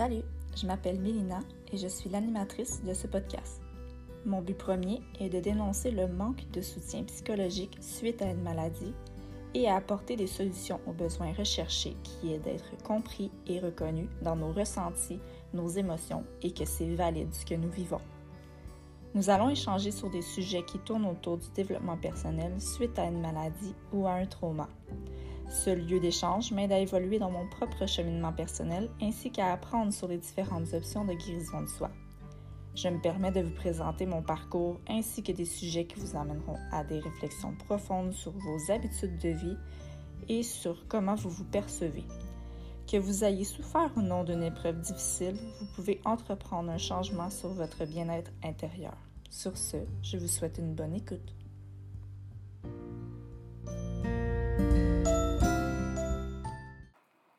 Salut, je m'appelle Mélina et je suis l'animatrice de ce podcast. Mon but premier est de dénoncer le manque de soutien psychologique suite à une maladie et à apporter des solutions aux besoins recherchés qui est d'être compris et reconnu dans nos ressentis, nos émotions et que c'est valide ce que nous vivons. Nous allons échanger sur des sujets qui tournent autour du développement personnel suite à une maladie ou à un trauma. Ce lieu d'échange m'aide à évoluer dans mon propre cheminement personnel ainsi qu'à apprendre sur les différentes options de guérison de soi. Je me permets de vous présenter mon parcours ainsi que des sujets qui vous amèneront à des réflexions profondes sur vos habitudes de vie et sur comment vous vous percevez. Que vous ayez souffert ou non d'une épreuve difficile, vous pouvez entreprendre un changement sur votre bien-être intérieur. Sur ce, je vous souhaite une bonne écoute.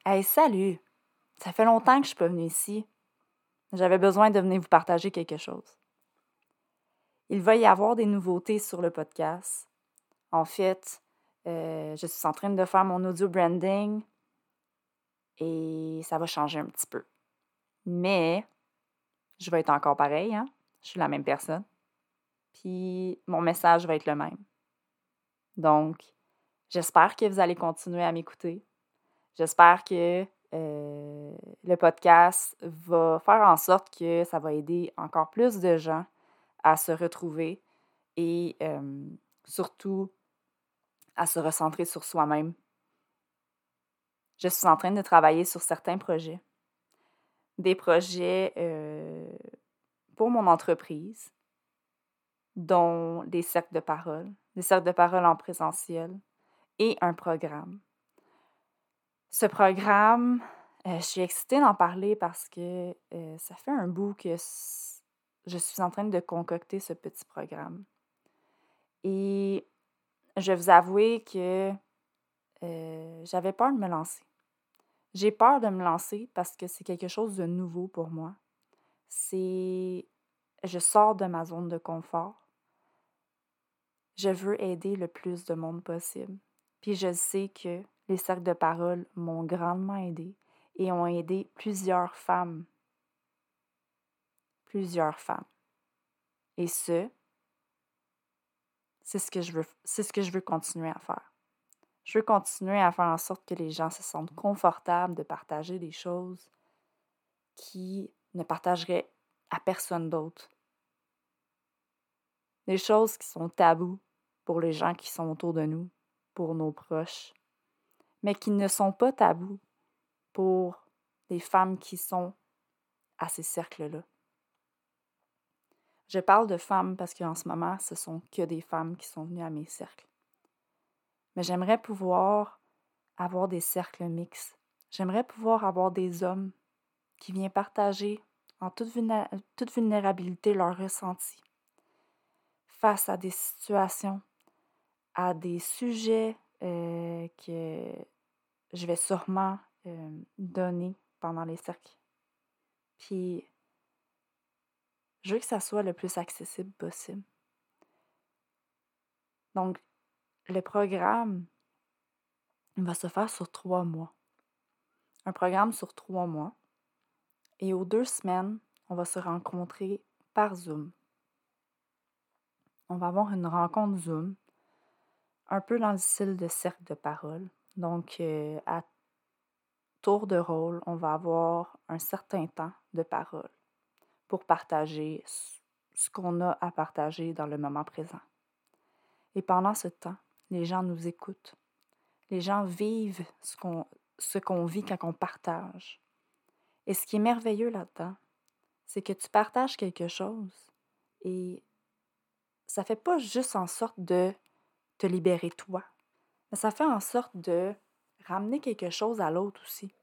Hey, salut! Ça fait longtemps que je suis pas venue ici. J'avais besoin de venir vous partager quelque chose. Il va y avoir des nouveautés sur le podcast. En fait, euh, je suis en train de faire mon audio branding et ça va changer un petit peu. Mais je vais être encore pareil, hein? Je suis la même personne. Puis mon message va être le même. Donc, j'espère que vous allez continuer à m'écouter. J'espère que euh, le podcast va faire en sorte que ça va aider encore plus de gens à se retrouver et euh, surtout à se recentrer sur soi-même. Je suis en train de travailler sur certains projets. Des projets euh, pour mon entreprise, dont des cercles de parole, des cercles de parole en présentiel et un programme. Ce programme, euh, je suis excitée d'en parler parce que euh, ça fait un bout que je suis en train de concocter ce petit programme. Et je vais vous avouer que euh, j'avais peur de me lancer. J'ai peur de me lancer parce que c'est quelque chose de nouveau pour moi. C'est. Je sors de ma zone de confort. Je veux aider le plus de monde possible. Puis je sais que les cercles de parole m'ont grandement aidé et ont aidé plusieurs femmes. Plusieurs femmes. Et ce, c'est ce que je veux, c'est ce que je veux continuer à faire. Je veux continuer à faire en sorte que les gens se sentent confortables de partager des choses qui ne partageraient à personne d'autre. Des choses qui sont tabous pour les gens qui sont autour de nous, pour nos proches mais qui ne sont pas tabous pour les femmes qui sont à ces cercles-là. Je parle de femmes parce qu'en ce moment, ce sont que des femmes qui sont venues à mes cercles. Mais j'aimerais pouvoir avoir des cercles mixtes. J'aimerais pouvoir avoir des hommes qui viennent partager en toute, vulnérabilité leurs ressentis face à des situations, à des sujets euh, que je vais sûrement donner pendant les cercles. Puis, je veux que ça soit le plus accessible possible. Donc, le programme va se faire sur trois mois. Un programme sur trois mois. Et aux deux semaines, on va se rencontrer par Zoom. On va avoir une rencontre Zoom un peu dans le style de cercle de parole. Donc, euh, à tour de rôle, on va avoir un certain temps de parole pour partager ce qu'on a à partager dans le moment présent. Et pendant ce temps, les gens nous écoutent. Les gens vivent ce qu'on vit quand on partage. Et ce qui est merveilleux là-dedans, c'est que tu partages quelque chose et ça fait pas juste en sorte de te libérer toi. Mais ça fait en sorte de ramener quelque chose à l'autre aussi.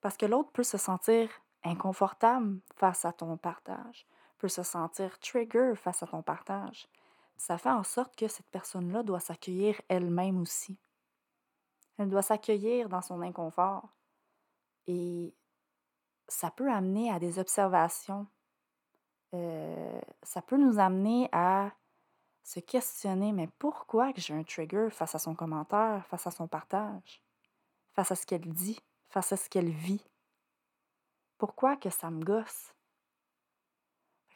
Parce que l'autre peut se sentir inconfortable face à ton partage, peut se sentir trigger face à ton partage. Ça fait en sorte que cette personne-là doit s'accueillir elle-même aussi. Elle doit s'accueillir dans son inconfort. Et ça peut amener à des observations. Euh, ça peut nous amener à se questionner, mais pourquoi que j'ai un trigger face à son commentaire, face à son partage, face à ce qu'elle dit, face à ce qu'elle vit? pourquoi que ça me gosse?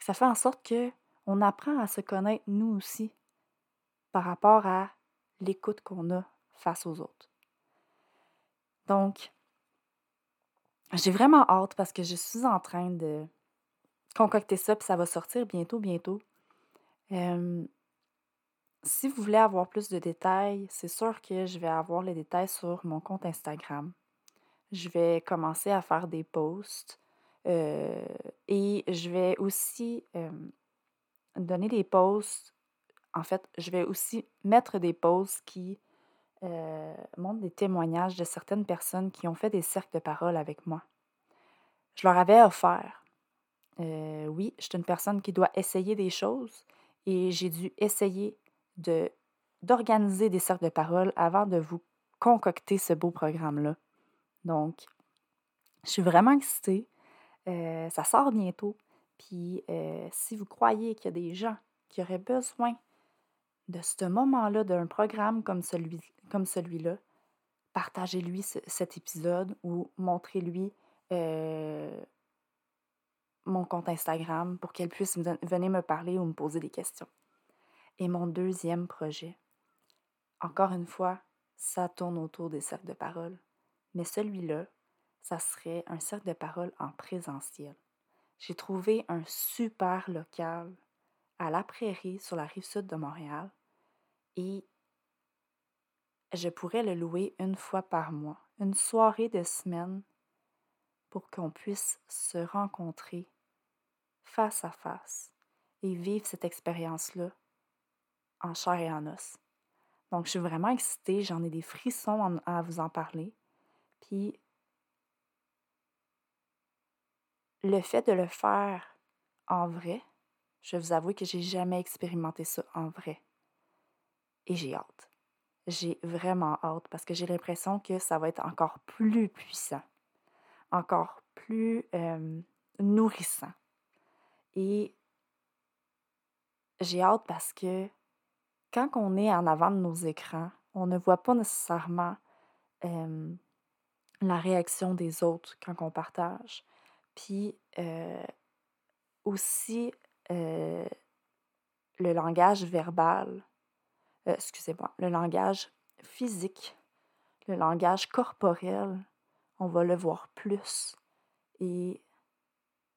Ça fait en sorte que on apprend à se connaître nous aussi par rapport à l'écoute qu'on a face aux autres. Donc, j'ai vraiment hâte parce que je suis en train de concocter ça, puis ça va sortir bientôt, bientôt. Si vous voulez avoir plus de détails, c'est sûr que je vais avoir les détails sur mon compte Instagram. Je vais commencer à faire des posts euh, et je vais aussi donner des posts. En fait, je vais aussi mettre des posts qui euh, montrent des témoignages de certaines personnes qui ont fait des cercles de parole avec moi. Je leur avais offert. Euh, oui, je suis une personne qui doit essayer des choses et j'ai dû essayer de d'organiser des cercles de parole avant de vous concocter ce beau programme-là. Donc, je suis vraiment excitée. Euh, ça sort bientôt. Puis euh, si vous croyez qu'il y a des gens qui auraient besoin de ce moment-là, d'un programme comme celui-là, partagez-lui cet épisode ou montrez-lui euh, mon compte Instagram pour qu'elle puisse venir me parler ou me poser des questions. Et mon deuxième projet, encore une fois, ça tourne autour des cercles de parole. Mais celui-là, ça serait un cercle de parole en présentiel. J'ai trouvé un super local à la prairie sur la rive sud de Montréal et je pourrais le louer une fois par mois, une soirée de semaine pour qu'on puisse se rencontrer face à face et vivre cette expérience-là en chair et en os. Donc, je suis vraiment excitée, j'en ai des frissons à vous en parler. Puis, le fait de le faire en vrai, je vais vous avouer que j'ai jamais expérimenté ça en vrai. Et j'ai hâte. J'ai vraiment hâte parce que j'ai l'impression que ça va être encore plus puissant, encore plus euh, nourrissant. Et j'ai hâte parce que quand on est en avant de nos écrans, on ne voit pas nécessairement euh, la réaction des autres quand on partage. Puis aussi le langage verbal, excusez-moi, le langage physique, le langage corporel, on va le voir plus. Et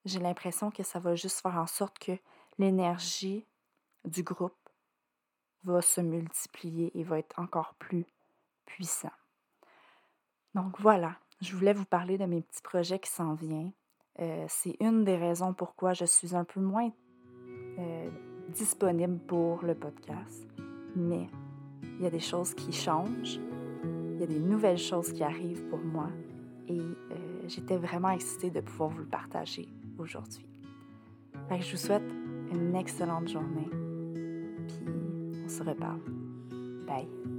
j'ai l'impression que ça va juste faire en sorte que l'énergie du groupe va se multiplier et va être encore plus puissant. Donc voilà, je voulais vous parler de mes petits projets qui s'en viennent. Euh, c'est une des raisons pourquoi je suis un peu moins euh, disponible pour le podcast. Mais il y a des choses qui changent, il y a des nouvelles choses qui arrivent pour moi et euh, j'étais vraiment excitée de pouvoir vous le partager aujourd'hui. je vous souhaite une excellente journée, puis on se reparle. Bye!